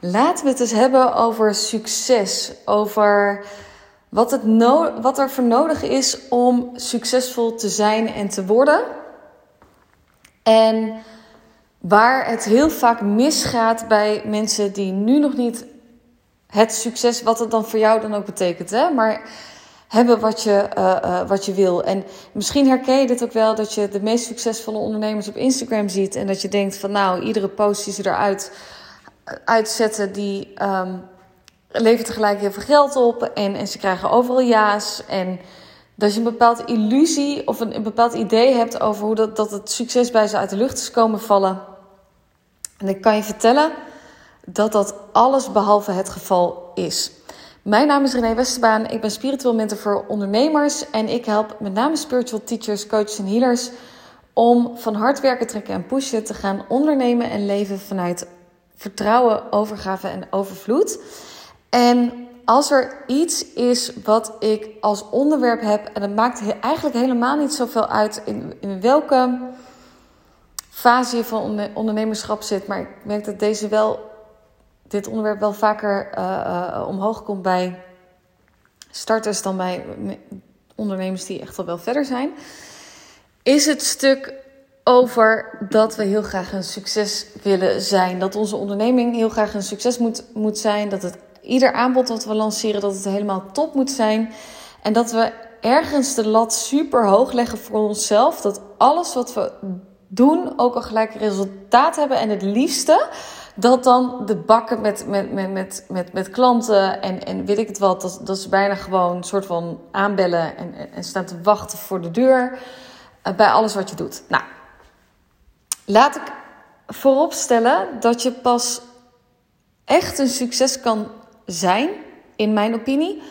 Laten we het eens hebben over succes. Over wat, het no wat er voor nodig is om succesvol te zijn en te worden. En waar het heel vaak misgaat bij mensen die nu nog niet het succes, wat het dan voor jou dan ook betekent, hè? maar hebben wat je, uh, uh, wat je wil. En misschien herken je dit ook wel, dat je de meest succesvolle ondernemers op Instagram ziet en dat je denkt van nou, iedere post die ze eruit uitzetten, die um, tegelijk heel veel geld op en, en ze krijgen overal ja's. En dat je een bepaalde illusie of een, een bepaald idee hebt over hoe dat, dat het succes bij ze uit de lucht is komen vallen. En ik kan je vertellen dat dat alles behalve het geval is. Mijn naam is René Westerbaan. Ik ben spiritueel mentor voor ondernemers. En ik help met name spiritual teachers, coaches en healers om van hard werken, trekken en pushen te gaan ondernemen en leven vanuit vertrouwen, overgave en overvloed. En als er iets is wat ik als onderwerp heb, en het maakt eigenlijk helemaal niet zoveel uit in, in welke fase je van ondernemerschap zit, maar ik merk dat deze wel, dit onderwerp wel vaker uh, uh, omhoog komt bij starters dan bij ondernemers die echt al wel verder zijn, is het stuk over dat we heel graag een succes willen zijn. Dat onze onderneming heel graag een succes moet, moet zijn. Dat het ieder aanbod dat we lanceren, dat het helemaal top moet zijn. En dat we ergens de lat super hoog leggen voor onszelf. Dat alles wat we doen ook al gelijk resultaat hebben. En het liefste dat dan de bakken met, met, met, met, met, met klanten en, en weet ik het wat. Dat, dat ze bijna gewoon een soort van aanbellen en, en staan te wachten voor de deur. Eh, bij alles wat je doet. Nou, laat ik vooropstellen dat je pas echt een succes kan zijn, in mijn opinie,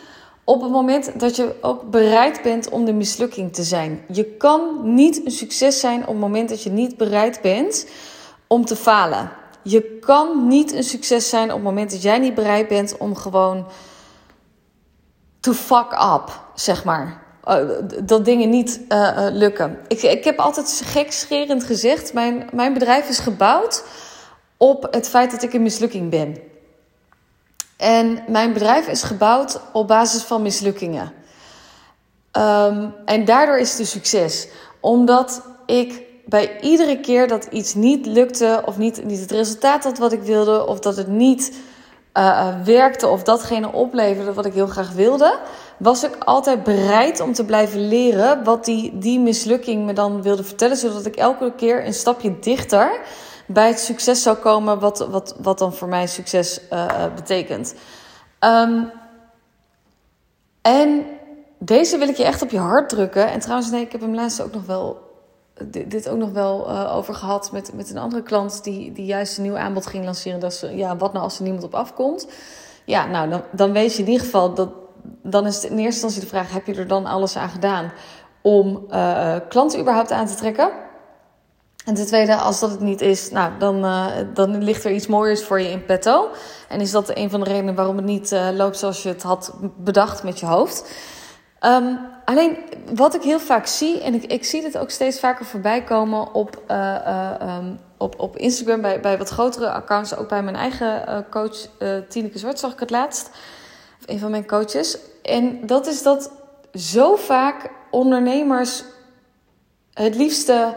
op het moment dat je ook bereid bent om de mislukking te zijn. Je kan niet een succes zijn op het moment dat je niet bereid bent om te falen. Je kan niet een succes zijn op het moment dat jij niet bereid bent om gewoon to fuck up, zeg maar. Uh, dat dingen niet uh, uh, lukken. Ik, ik heb altijd gekscherend gezegd: mijn, mijn bedrijf is gebouwd op het feit dat ik een mislukking ben. En mijn bedrijf is gebouwd op basis van mislukkingen. Um, en daardoor is het een succes. Omdat ik bij iedere keer dat iets niet lukte, of niet, niet het resultaat had wat ik wilde, of dat het niet uh, werkte, of datgene opleverde wat ik heel graag wilde, was ik altijd bereid om te blijven leren wat die, die mislukking me dan wilde vertellen, zodat ik elke keer een stapje dichter bij het succes zou komen, wat, wat, wat dan voor mij succes uh, betekent. Um, en deze wil ik je echt op je hart drukken. En trouwens, nee, ik heb hem laatst ook nog wel. Dit ook nog wel uh, over gehad met, met een andere klant die, die juist een nieuw aanbod ging lanceren. Dat ze, ja, wat nou als er niemand op afkomt? Ja, nou, dan, dan weet je in ieder geval dat. Dan is het in eerste instantie de vraag: heb je er dan alles aan gedaan om uh, klanten überhaupt aan te trekken? En ten tweede, als dat het niet is, nou, dan, uh, dan ligt er iets mooiers voor je in petto. En is dat een van de redenen waarom het niet uh, loopt zoals je het had bedacht met je hoofd. Um, alleen wat ik heel vaak zie, en ik, ik zie dit ook steeds vaker voorbij komen op, um, op, op Instagram, bij, bij wat grotere accounts, ook bij mijn eigen coach Tineke Zwart zag ik het laatst. Een van mijn coaches. En dat is dat zo vaak ondernemers het liefste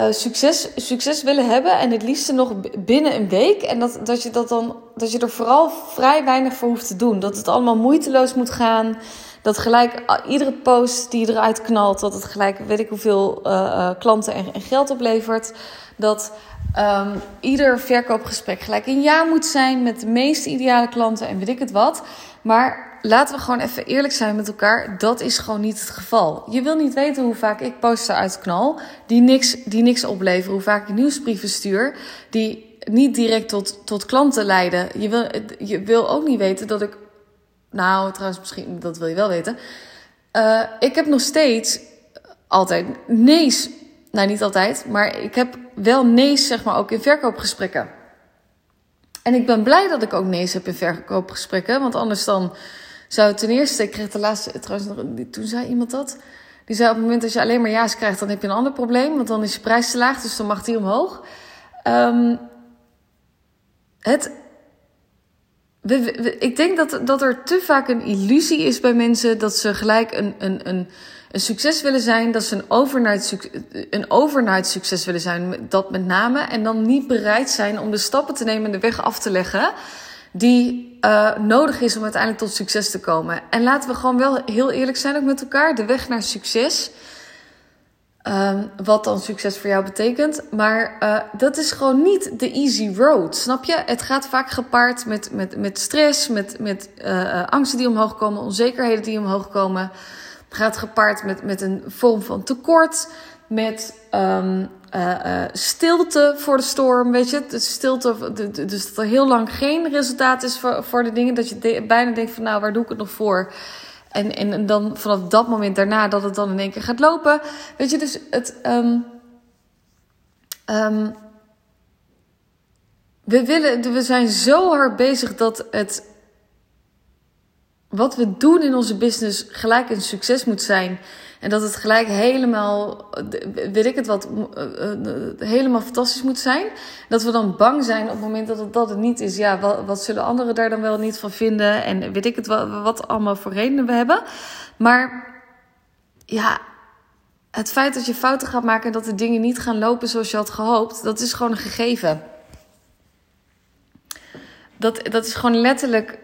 uh, succes, succes willen hebben en het liefste nog binnen een week. En dat, dat, je dat, dan, dat je er vooral vrij weinig voor hoeft te doen. Dat het allemaal moeiteloos moet gaan. Dat gelijk iedere post die eruit knalt, dat het gelijk weet ik hoeveel uh, uh, klanten en, geld oplevert. Dat um, ieder verkoopgesprek gelijk een jaar moet zijn met de meest ideale klanten en weet ik het wat. Maar laten we gewoon even eerlijk zijn met elkaar. Dat is gewoon niet het geval. Je wil niet weten hoe vaak ik posten uit knal die niks, die niks opleveren. Hoe vaak ik nieuwsbrieven stuur die niet direct tot, tot klanten leiden. Je wil, je wil ook niet weten dat ik. Nou, trouwens, misschien, dat wil je wel weten. Uh, ik heb nog steeds altijd nee's. Nou, niet altijd, maar ik heb wel nee's, zeg maar, ook in verkoopgesprekken. En ik ben blij dat ik ook nee's heb in verkoopgesprekken. Want anders dan zou ten eerste, ik kreeg de laatste, trouwens, toen zei iemand dat. Die zei op het moment dat je alleen maar ja's krijgt, dan heb je een ander probleem. Want dan is je prijs te laag, dus dan mag die omhoog. Um, het, ik denk dat, dat er te vaak een illusie is bij mensen dat ze gelijk een, een, een, een succes willen zijn, dat ze een overnight, een overnight succes willen zijn, dat met name, en dan niet bereid zijn om de stappen te nemen en de weg af te leggen die uh, nodig is om uiteindelijk tot succes te komen. En laten we gewoon wel heel eerlijk zijn ook met elkaar, de weg naar succes. Um, wat dan succes voor jou betekent. Maar uh, dat is gewoon niet de easy road. Snap je? Het gaat vaak gepaard met, met, met stress, met, met uh, angsten die omhoog komen, onzekerheden die omhoog komen. Het gaat gepaard met, met een vorm van tekort, met uh, stilte voor de storm. Weet je, de stilte, dus dat er heel lang geen resultaat is voor, voor de dingen. Dat je bijna denkt van nou, waar doe ik het nog voor? En, en, dan vanaf dat moment daarna dat het dan in één keer gaat lopen. Weet je, dus het. Um, um, we, willen, we zijn zo hard bezig dat het. Wat we doen in onze business gelijk een succes moet zijn. En dat het gelijk helemaal, weet ik het wat, eh, eh, helemaal fantastisch moet zijn. Dat we dan bang zijn op het moment dat het, dat het niet is. Ja, wat, wat zullen anderen daar dan wel niet van vinden? En weet ik het wat, wat allemaal voor redenen we hebben. Maar ja, het feit dat je fouten gaat maken en dat de dingen niet gaan lopen zoals je had gehoopt, dat is gewoon een gegeven. Dat, dat is gewoon letterlijk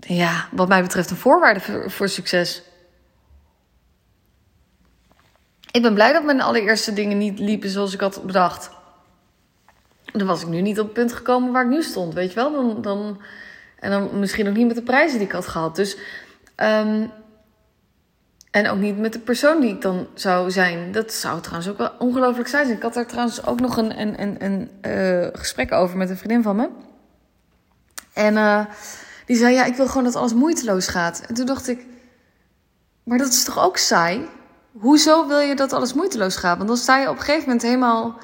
ja, wat mij betreft een voorwaarde voor, succes. Ik ben blij dat mijn allereerste dingen niet liepen zoals ik had bedacht. Dan was ik nu niet op het punt gekomen waar ik nu stond, weet je wel? Dan, dan, en dan misschien ook niet met de prijzen die ik had gehad. Dus, um, en ook niet met de persoon die ik dan zou zijn. Dat zou trouwens ook wel ongelooflijk zijn. Ik had daar trouwens ook nog een, een, een, een uh, gesprek over met een vriendin van me. En uh, die zei: Ja, ik wil gewoon dat alles moeiteloos gaat. En toen dacht ik: Maar dat is toch ook saai? Hoezo wil je dat alles moeiteloos gaat? Want dan sta je op een gegeven moment helemaal.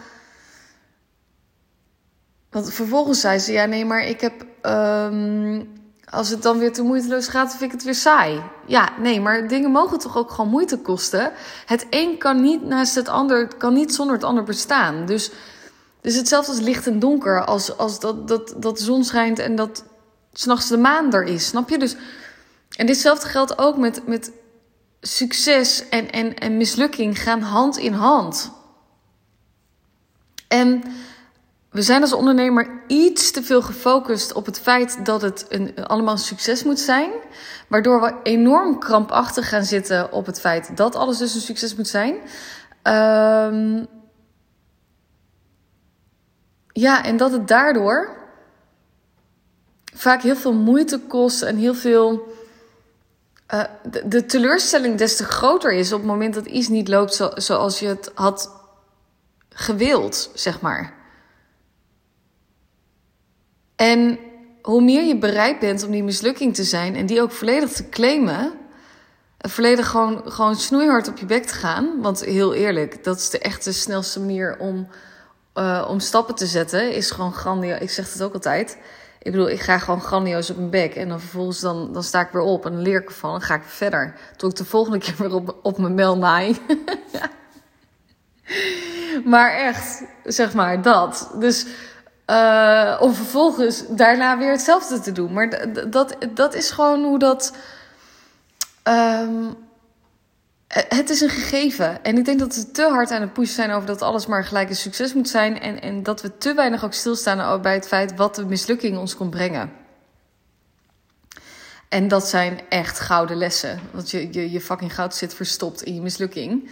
Want vervolgens zei ze: Ja, nee, maar ik heb. Um, als het dan weer te moeiteloos gaat, vind ik het weer saai. Ja, nee, maar dingen mogen toch ook gewoon moeite kosten. Het een kan niet naast het ander, kan niet zonder het ander bestaan. Dus, dus hetzelfde als licht en donker. Als, als dat, dat, dat zon schijnt en dat s'nachts de maan er is. Snap je? Dus, en ditzelfde geldt ook met, met succes en, en, en mislukking gaan hand in hand. En we zijn als ondernemer iets te veel gefocust op het feit dat het een, allemaal een succes moet zijn. Waardoor we enorm krampachtig gaan zitten op het feit dat alles dus een succes moet zijn. Um, ja, en dat het daardoor vaak heel veel moeite kost en heel veel. Uh, de, teleurstelling des te groter is op het moment dat iets niet loopt zo, zoals je het had gewild, zeg maar. En hoe meer je bereid bent om die mislukking te zijn en die ook volledig te claimen, en volledig gewoon, gewoon snoeihard op je bek te gaan. Want heel eerlijk, dat is de echte snelste manier om, uh, om stappen te zetten. Is gewoon grandioos. Ik zeg het ook altijd. Ik bedoel, ik ga gewoon grandioos op mijn bek. En dan vervolgens dan, dan sta ik weer op en dan leer ik ervan. Dan ga ik verder. Tot ik de volgende keer weer op, op mijn mel naai. maar echt, zeg maar, dat. Dus, uh, om vervolgens daarna weer hetzelfde te doen. Maar dat, dat is gewoon hoe dat... Um, eh, het is een gegeven. En ik denk dat we te hard aan het pushen zijn over dat alles maar gelijk een succes moet zijn. En, en dat we te weinig ook stilstaan bij het feit wat de mislukking ons kon brengen. En dat zijn echt gouden lessen. Want je, je, je fucking goud zit verstopt in je mislukking.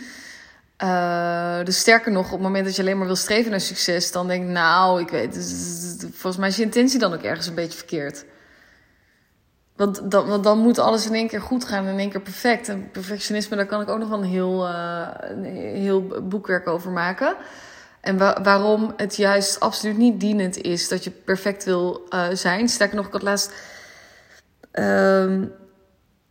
Uh, dus sterker nog, op het moment dat je alleen maar wil streven naar succes, dan denk ik, nou, ik weet, volgens mij is je intentie dan ook ergens een beetje verkeerd. Want dan, dan moet alles in één keer goed gaan, in één keer perfect. En perfectionisme, daar kan ik ook nog wel een heel, een heel boekwerk over maken. En wa waarom het juist absoluut niet dienend is dat je perfect wil uh, zijn. Sterker nog, ik had laatst. Uh,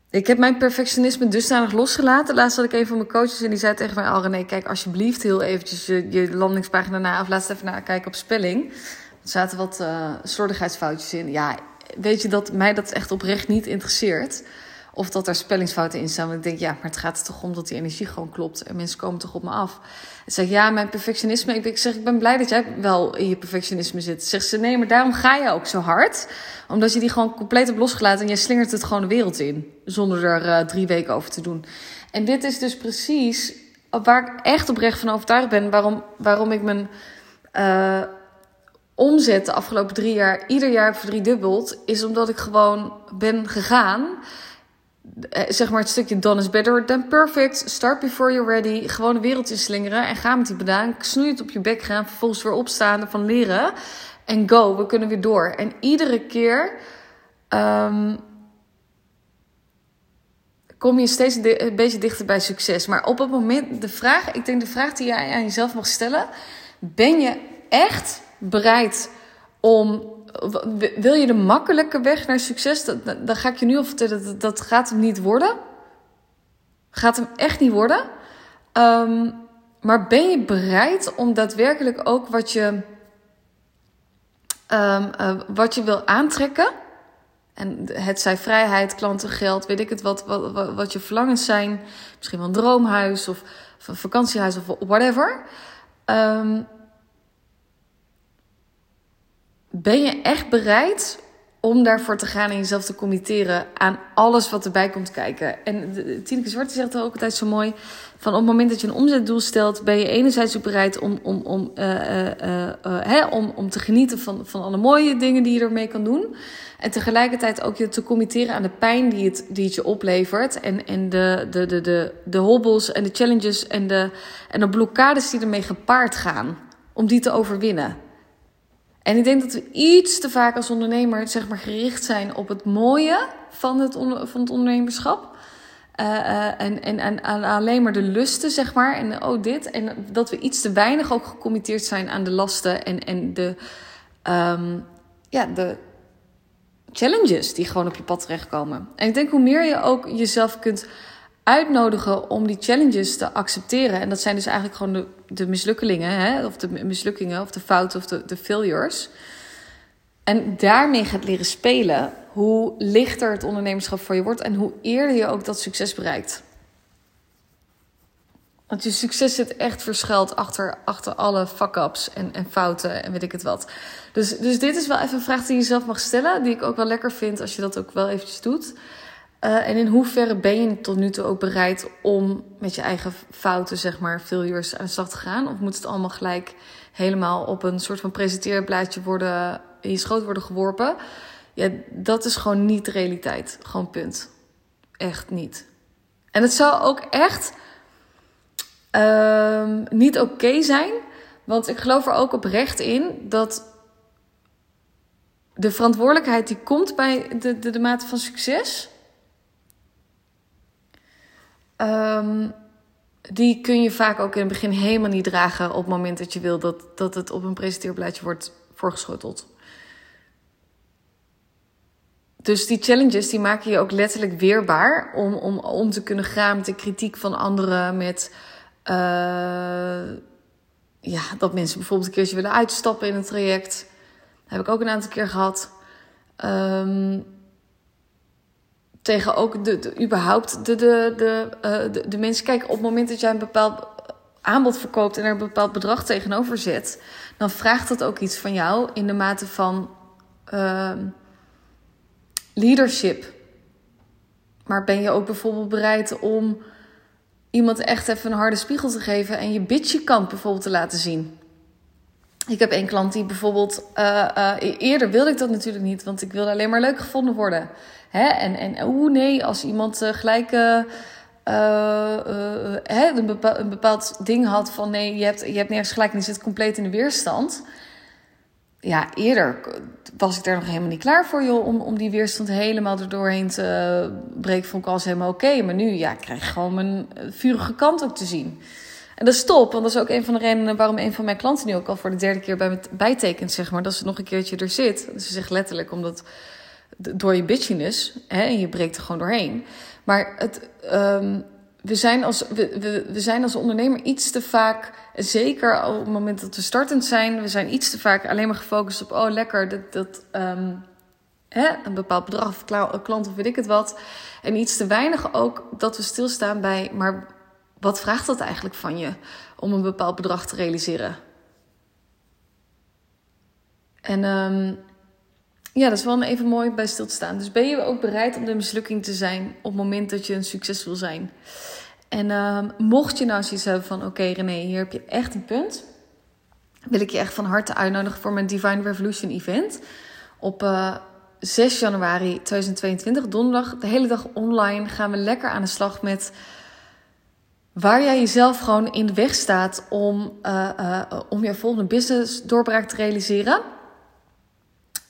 ik heb mijn perfectionisme dusdanig losgelaten. Laatst had ik een van mijn coaches en die zei tegen mij: Al René, kijk alsjeblieft heel eventjes je, landingspagina na. Of laat eens even naar kijken op spelling. Er zaten wat uh, slordigheidsfoutjes in. Ja, weet je dat mij dat echt oprecht niet interesseert. Of dat er spellingsfouten in staan. Want ik denk, ja, maar het gaat er toch om dat die energie gewoon klopt. En mensen komen toch op me af. En zeg ja, mijn perfectionisme. Ik, zeg, ik ben blij dat jij wel in je perfectionisme zit. Zegt ze, nee, maar daarom ga je ook zo hard. Omdat je die gewoon compleet hebt losgelaten. En jij slingert het gewoon de wereld in. Zonder er uh, drie weken over te doen. En dit is dus precies waar ik echt oprecht van overtuigd ben. Waarom, waarom ik mijn... Uh, omzet de afgelopen drie jaar ieder jaar verdriedubbeld, is omdat ik gewoon ben gegaan. Eh, zeg maar het stukje done is better than perfect. Start before you're ready. Gewoon de wereld inslingeren en ga met die bedaan. Snoei het op je bek gaan. Vervolgens weer opstaan van leren. En go, we kunnen weer door. En iedere keer um, kom je steeds een beetje dichter bij succes. Maar op het moment, de vraag, ik denk de vraag die je aan jezelf mag stellen: ben je echt bereid om. Wil je de makkelijke weg naar succes? Dan ga ik je nu al vertellen, dat, dat gaat hem niet worden. Gaat hem echt niet worden. Um, maar ben je bereid om daadwerkelijk ook wat je, um, uh, wat je wil aantrekken? En het zij vrijheid, klanten, geld, weet ik het wat, wat, wat je verlangens zijn. Misschien wel een droomhuis of, een vakantiehuis of whatever. Um, ben je echt bereid om daarvoor te gaan en jezelf te committeren aan alles wat erbij komt kijken? En Tineke Zwarte zegt ook altijd zo mooi: van op het moment dat je een omzetdoel stelt, ben je enerzijds ook bereid om, om, om, uh, uh, hè, om, om te genieten van, van alle mooie dingen die je ermee kan doen. En tegelijkertijd ook je te committeren aan de pijn die het, die je oplevert. En, en de, de, de, de, de hobbels en de challenges en de, en de blokkades die ermee gepaard gaan. Om die te overwinnen. En ik denk dat we iets te vaak als ondernemer zeg maar, gericht zijn op het mooie van het, van het ondernemerschap. Uh, uh, en, en, en, alleen maar de lusten, zeg maar. En oh, dit. En dat we iets te weinig ook gecommitteerd zijn aan de lasten en, en de, um, ja, de challenges die gewoon op je pad terechtkomen. En ik denk hoe meer je ook jezelf kunt uitnodigen om die challenges te accepteren. En dat zijn dus eigenlijk gewoon de, de mislukkelingen, hè? of de mislukkingen, of de fouten, of de, de failures. En daarmee gaat leren spelen, hoe lichter het ondernemerschap voor je wordt en hoe eerder je ook dat succes bereikt. Want je succes zit echt verschuild achter, achter alle fuck-ups en, en fouten en weet ik het wat. Dus, dus dit is wel even een vraag die je zelf mag stellen, die ik ook wel lekker vind als je dat ook wel eventjes doet. Uh, en in hoeverre ben je tot nu toe ook bereid om met je eigen fouten, zeg maar, failures aan de slag te gaan? Of moet het allemaal gelijk helemaal op een soort van presenteerblaadje worden, in je schoot worden geworpen? Ja, dat is gewoon niet de realiteit. Gewoon punt. Echt niet. En het zou ook echt uh, niet oké zijn. Want ik geloof er ook oprecht in dat de verantwoordelijkheid die komt bij de, de mate van succes Um, die kun je vaak ook in het begin helemaal niet dragen op het moment dat je wil dat, dat het op een presenteerblaadje wordt voorgeschoteld. Dus die challenges die maken je ook letterlijk weerbaar om, om, om te kunnen gaan met de kritiek van anderen. Met uh, ja, dat mensen bijvoorbeeld een keertje willen uitstappen in een traject. Heb ik ook een aantal keer gehad. Um, tegen ook de, de überhaupt de, de, de, uh, de, de, mensen. Kijk, op het moment dat jij een bepaald aanbod verkoopt en er een bepaald bedrag tegenover zet, dan vraagt dat ook iets van jou in de mate van uh, leadership. Maar ben je ook bijvoorbeeld bereid om iemand echt even een harde spiegel te geven en je bitchy kant bijvoorbeeld te laten zien? Ik heb één klant die bijvoorbeeld. Uh, uh, eerder wilde ik dat natuurlijk niet, want ik wilde alleen maar leuk gevonden worden. Hè? En, en oeh, nee, als iemand uh, een, bepaald, een bepaald ding had van nee, je hebt, je hebt nergens gelijk en je zit compleet in de weerstand. Ja, eerder was ik daar nog helemaal niet klaar voor, joh, om, om die weerstand helemaal er doorheen te breken. Vond ik alles helemaal oké. Maar nu, ja, ik krijg gewoon mijn vurige kant ook te zien. Dat is top, want dat is ook een van de redenen waarom een van mijn klanten nu ook al voor de derde keer bij me bijtekent, zeg maar, dat ze nog een keertje er zit. Dus ze zegt letterlijk, omdat door je bitchiness, hè, en je breekt er gewoon doorheen. Maar het, um, we, zijn als, we, we, zijn als ondernemer iets te vaak, zeker op het moment dat we startend zijn, we zijn iets te vaak alleen maar gefocust op, oh lekker, dat, dat um, hè, een bepaald bedrag of klant of weet ik het wat. En iets te weinig ook dat we stilstaan bij, maar wat vraagt dat eigenlijk van je om een bepaald bedrag te realiseren? En um, ja, dat is wel even mooi bij stil te staan. Dus ben je ook bereid om de mislukking te zijn op het moment dat je een succes wil zijn? En um, mocht je nou zoiets hebben van: oké, René, hier heb je echt een punt. Wil ik je echt van harte uitnodigen voor mijn Divine Revolution event. Op uh, eh, 6 januari 2022, donderdag, de hele dag online, gaan we lekker aan de slag met waar jij jezelf gewoon in de weg staat om, uh, uh, om je volgende business doorbraak te realiseren.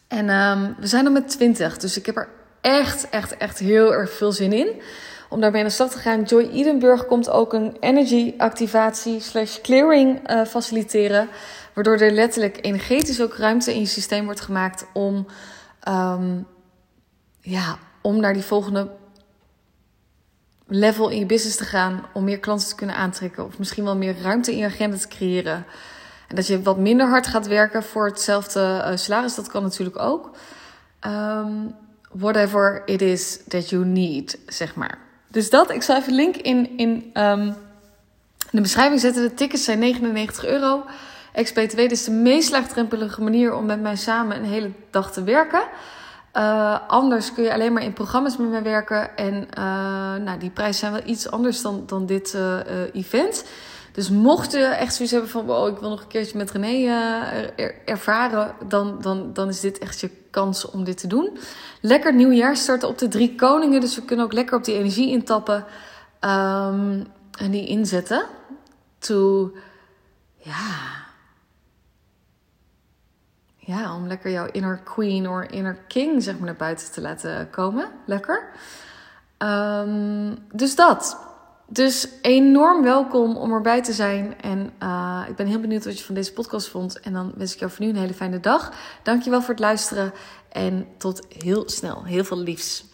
En um, we zijn er met 20, dus ik heb er echt, echt, echt heel erg veel zin in. Om daarmee aan de slag te gaan. Joy Edenburg komt ook een energy activatie slash clearing uh, faciliteren. Waardoor er letterlijk energetisch ook ruimte in je systeem wordt gemaakt om, um, ja, om naar die volgende level in je business te gaan. Om meer klanten te kunnen aantrekken. Of misschien wel meer ruimte in je agenda te creëren. En dat je wat minder hard gaat werken voor hetzelfde uh, salaris, dat kan natuurlijk ook. Um, whatever it is that you need, zeg maar. Dus dat, ik zal even een link in, in um, de beschrijving zetten. De tickets zijn 99 euro. XP2 is de meest laagdrempelige manier om met mij samen een hele dag te werken. Uh, anders kun je alleen maar in programma's met werken. En uh, nou, die prijzen zijn wel iets anders dan, dan dit uh, event. Dus mocht je echt zoiets hebben van... Wow, ik wil nog een keertje met René ervaren... Dan, dan, dan is dit echt je kans om dit te doen. Lekker nieuwjaar starten op de drie koningen. Dus we kunnen ook lekker op die energie intappen. Um, en die inzetten. To... Ja... Ja, om lekker jouw inner queen of inner king zeg maar naar buiten te laten komen. Lekker. Um, dus dat. Dus enorm welkom om erbij te zijn. En uh, ik ben heel benieuwd wat je van deze podcast vond. En dan wens ik jou voor nu een hele fijne dag. Dankjewel voor het luisteren. En tot heel snel. Heel veel liefs.